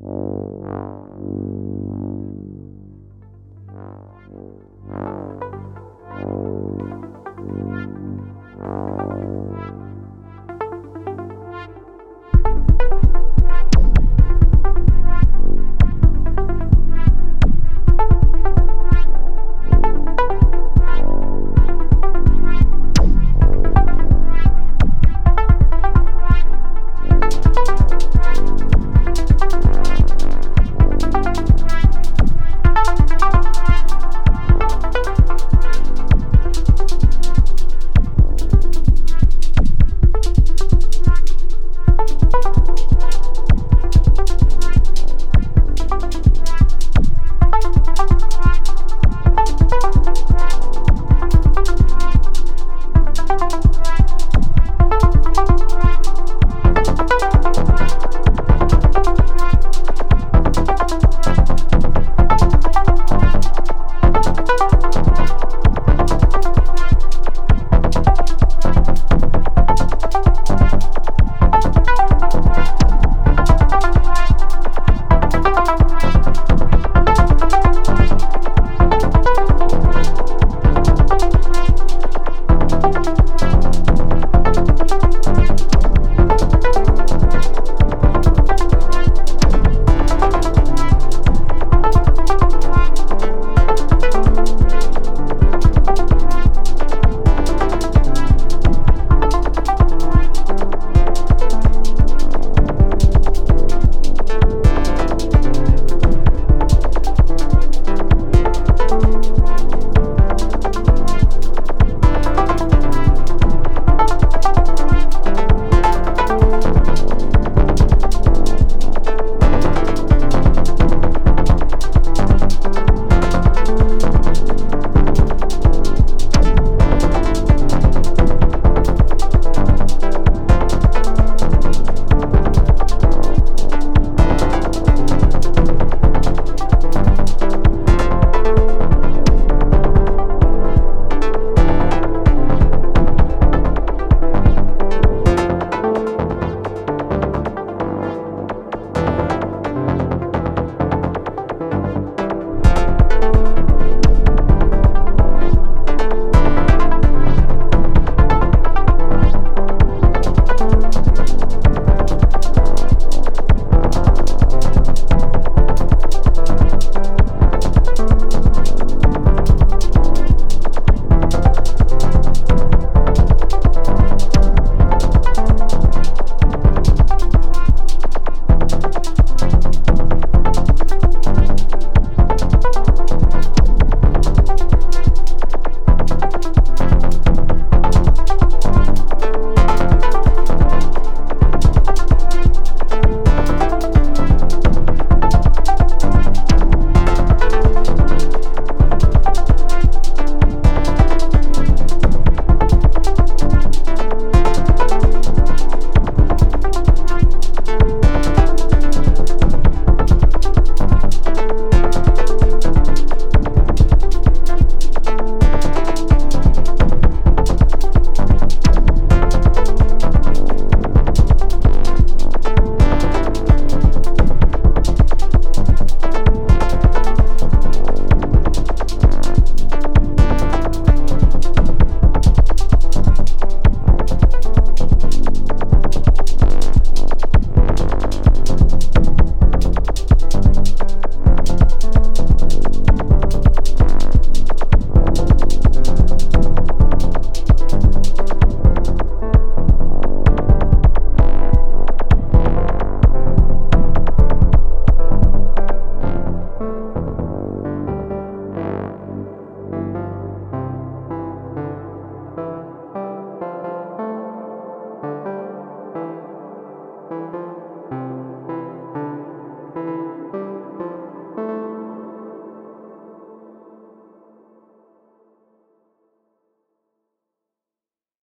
you